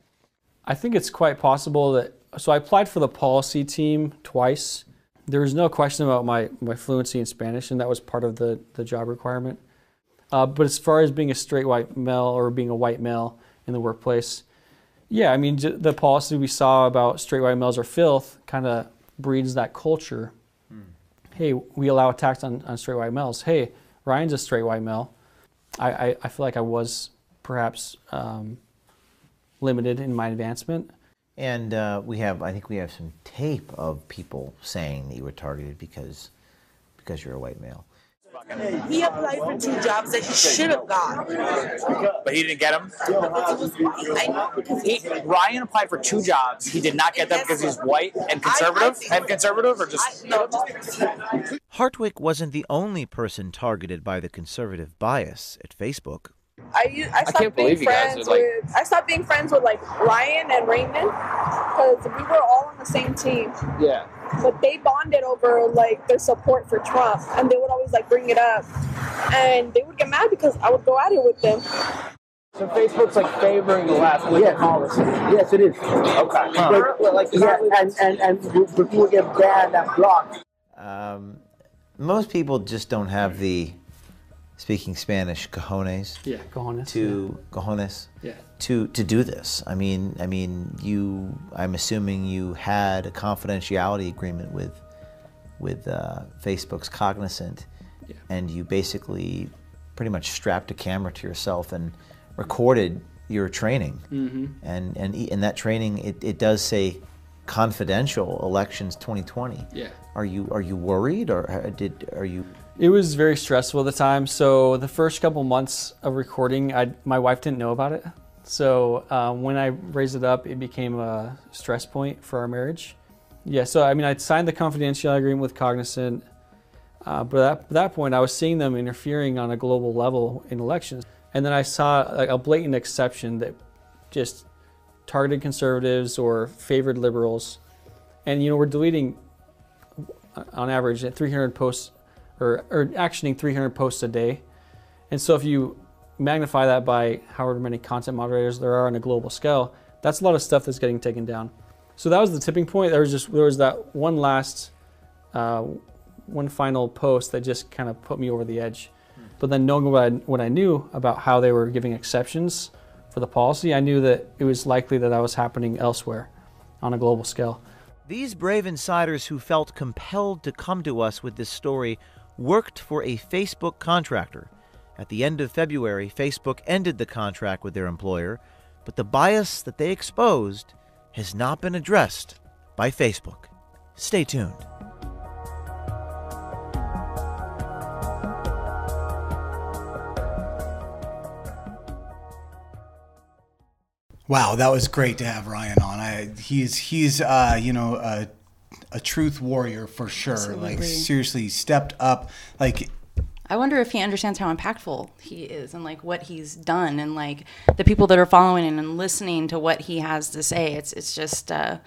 I think it's quite possible that. So I applied for the policy team twice. There was no question about my, my fluency in Spanish, and that was part of the, the job requirement. Uh, but as far as being a straight white male or being a white male in the workplace, yeah, I mean, the policy we saw about straight white males are filth kind of breeds that culture. Hey, we allow attacks on, on straight white males. Hey, Ryan's a straight white male. I, I, I feel like I was perhaps um, limited in my advancement. And uh, we have, I think we have some tape of people saying that you were targeted because because you're a white male. He applied for two jobs that he should have got. But he didn't get them. He, Ryan applied for two jobs. He did not get them because he's white and conservative. And conservative, or just Hartwig wasn't the only person targeted by the conservative bias at Facebook. I u- I stopped can't being believe you guys friends are, like- with I stopped being friends with like Ryan and Raymond because we were all on the same team. yeah. But they bonded over like their support for Trump, and they would always like bring it up, and they would get mad because I would go at it with them. So Facebook's like favoring the left with Yes. policy. Yes, it is. Okay. But- Well, like, yeah, and, and, and people get banned and blocked. Um, most people just don't have the, speaking Spanish, cojones. Yeah, cojones, To cojones. Yeah. To to do this. I mean, I mean, you. I'm assuming you had a confidentiality agreement with, with uh, Facebook's Cognizant, and you basically, pretty much strapped a camera to yourself and recorded your training. Mhm. And and in that training, it, it does say confidential elections 2020. Yeah. Are you are you worried or uh, did are you? It was very stressful at the time. So the first couple months of recording, I my wife didn't know about it. So um, when I raised it up, it became a stress point for our marriage. Yeah. So I mean, I signed the confidentiality agreement with Cognizant, uh, but at that point, I was seeing them interfering on a global level in elections, and then I saw a blatant exception that just targeted conservatives or favored liberals, and you know we're deleting on average at 300 posts or, or actioning 300 posts a day. And so if you magnify that by however many content moderators there are on a global scale, that's a lot of stuff that's getting taken down. So that was the tipping point. There was just there was that one last, uh, one final post that just kind of put me over the edge. But then knowing what I, what I knew about how they were giving exceptions for the policy, I knew that it was likely that that was happening elsewhere on a global scale. These brave insiders who felt compelled to come to us with this story worked for a Facebook contractor. At the end of February, Facebook ended the contract with their employer, but the bias that they exposed has not been addressed by Facebook. Stay tuned. Wow, that was great to have Ryan on. I, he's he's uh, you know a, a truth warrior for sure. Like seriously stepped up. Like I wonder if he understands how impactful he is and like what he's done and like the people that are following him and listening to what he has to say. It's it's just uh,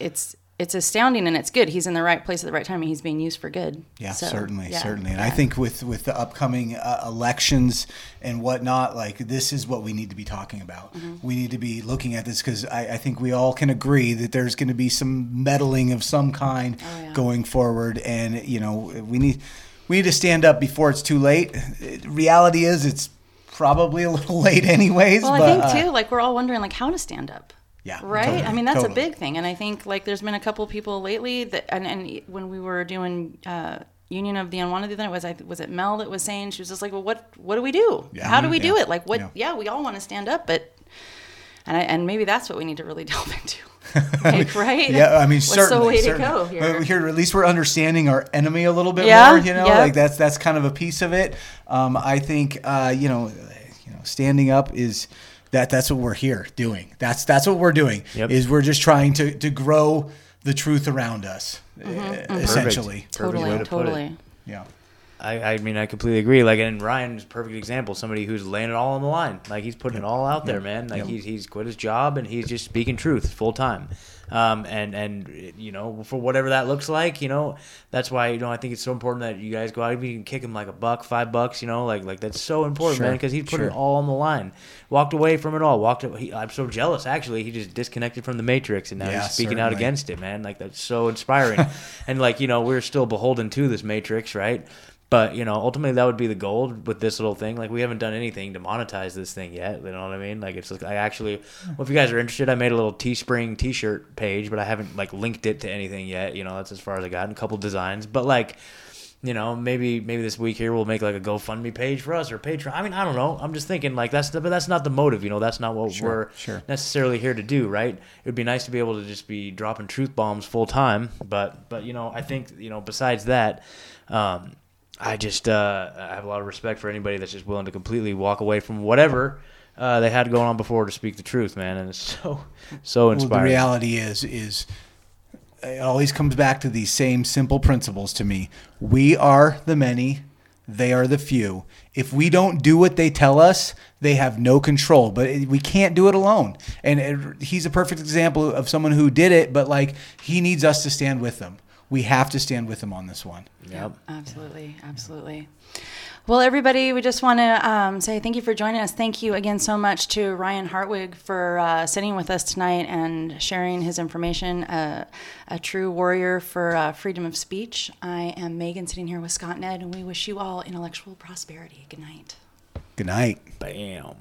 it's it's astounding and it's good. He's in the right place at the right time and he's being used for good. Yeah, So, certainly, yeah. certainly. And I think with with the upcoming uh, elections and whatnot, like this is what we need to be talking about. Mm-hmm. We need to be looking at this because I, I think we all can agree that there's going to be some meddling of some kind Oh, going forward, and you know we need we need to stand up before it's too late. Uh, Reality is, it's probably a little late anyways. Well, but, I think uh, too, like we're all wondering like how to stand up. Yeah, Right. totally, I mean, that's totally. a big thing, and I think like there's been a couple people lately that, and, and when we were doing uh, Union of the Unwanted, the other night, was I was it Mel that was saying she was just like, well, what what do we do? Yeah. How do we Mhm. do it? Like, what? Yeah. Yeah, we all want to stand up, but and I, and maybe that's what we need to really delve into. Like, right? Yeah, I mean, What's certainly. the way to certainly. go here? Here, at least we're understanding our enemy a little bit Yeah, more. You know, yeah. like that's that's kind of a piece of it. Um, I think uh, you know, you know, standing up is that that's what we're here doing. That's that's what we're doing. Yep. Is we're just trying to to grow the truth around us, Mhm, mhm. essentially. Perfect. Perfect way to totally. Yeah. I, I mean, I completely agree. Like, and Ryan's a perfect example. Somebody who's laying it all on the line. Like, he's putting it all out there, man. Like, he's he's quit his job and he's just speaking truth full time. Um, and and you know, for whatever that looks like, you know, that's why you know I think it's so important that you guys go out. You can kick him like a buck, five bucks, you know, like like that's so important, Sure, man, because he's putting sure. it all on the line. Walked away from it all. Walked. He, I'm so jealous. Actually, he just disconnected from the Matrix and now Yeah, he's speaking out against it, man. Like that's so inspiring. and like you know, we're still beholden to this Matrix, right? But you know, ultimately that would be the goal with this little thing. Like we haven't done anything to monetize this thing yet. You know what I mean? Like it's like I actually, well, if you guys are interested, I made a little Teespring T-shirt page, but I haven't like linked it to anything yet. You know, that's as far as I got. And a couple designs, but like, you know, maybe maybe this week here we'll make like a GoFundMe page for us or Patreon. I mean, I don't know. I'm just thinking like that's the, but that's not the motive. You know, that's not what Sure, we're sure. necessarily here to do, right? It would be nice to be able to just be dropping truth bombs full time, but but you know, I think you know, besides that, um, I just uh, I have a lot of respect for anybody that's just willing to completely walk away from whatever uh, they had going on before to speak the truth, man, and it's so so Well, inspiring. the reality is is it always comes back to these same simple principles to me. We are the many, they are the few. If we don't do what they tell us, they have no control. But we can't do it alone. And it, he's a perfect example of someone who did it, but like he needs us to stand with them. We have to stand with him on this one. Yep. Absolutely, absolutely. Well, everybody, we just want to um, say thank you for joining us. Thank you again so much to Ryan Hartwig for uh, sitting with us tonight and sharing his information. Uh, a true warrior for uh, freedom of speech. I am Megan, sitting here with Scott and Ed, and we wish you all intellectual prosperity. Good night. Good night. Bam.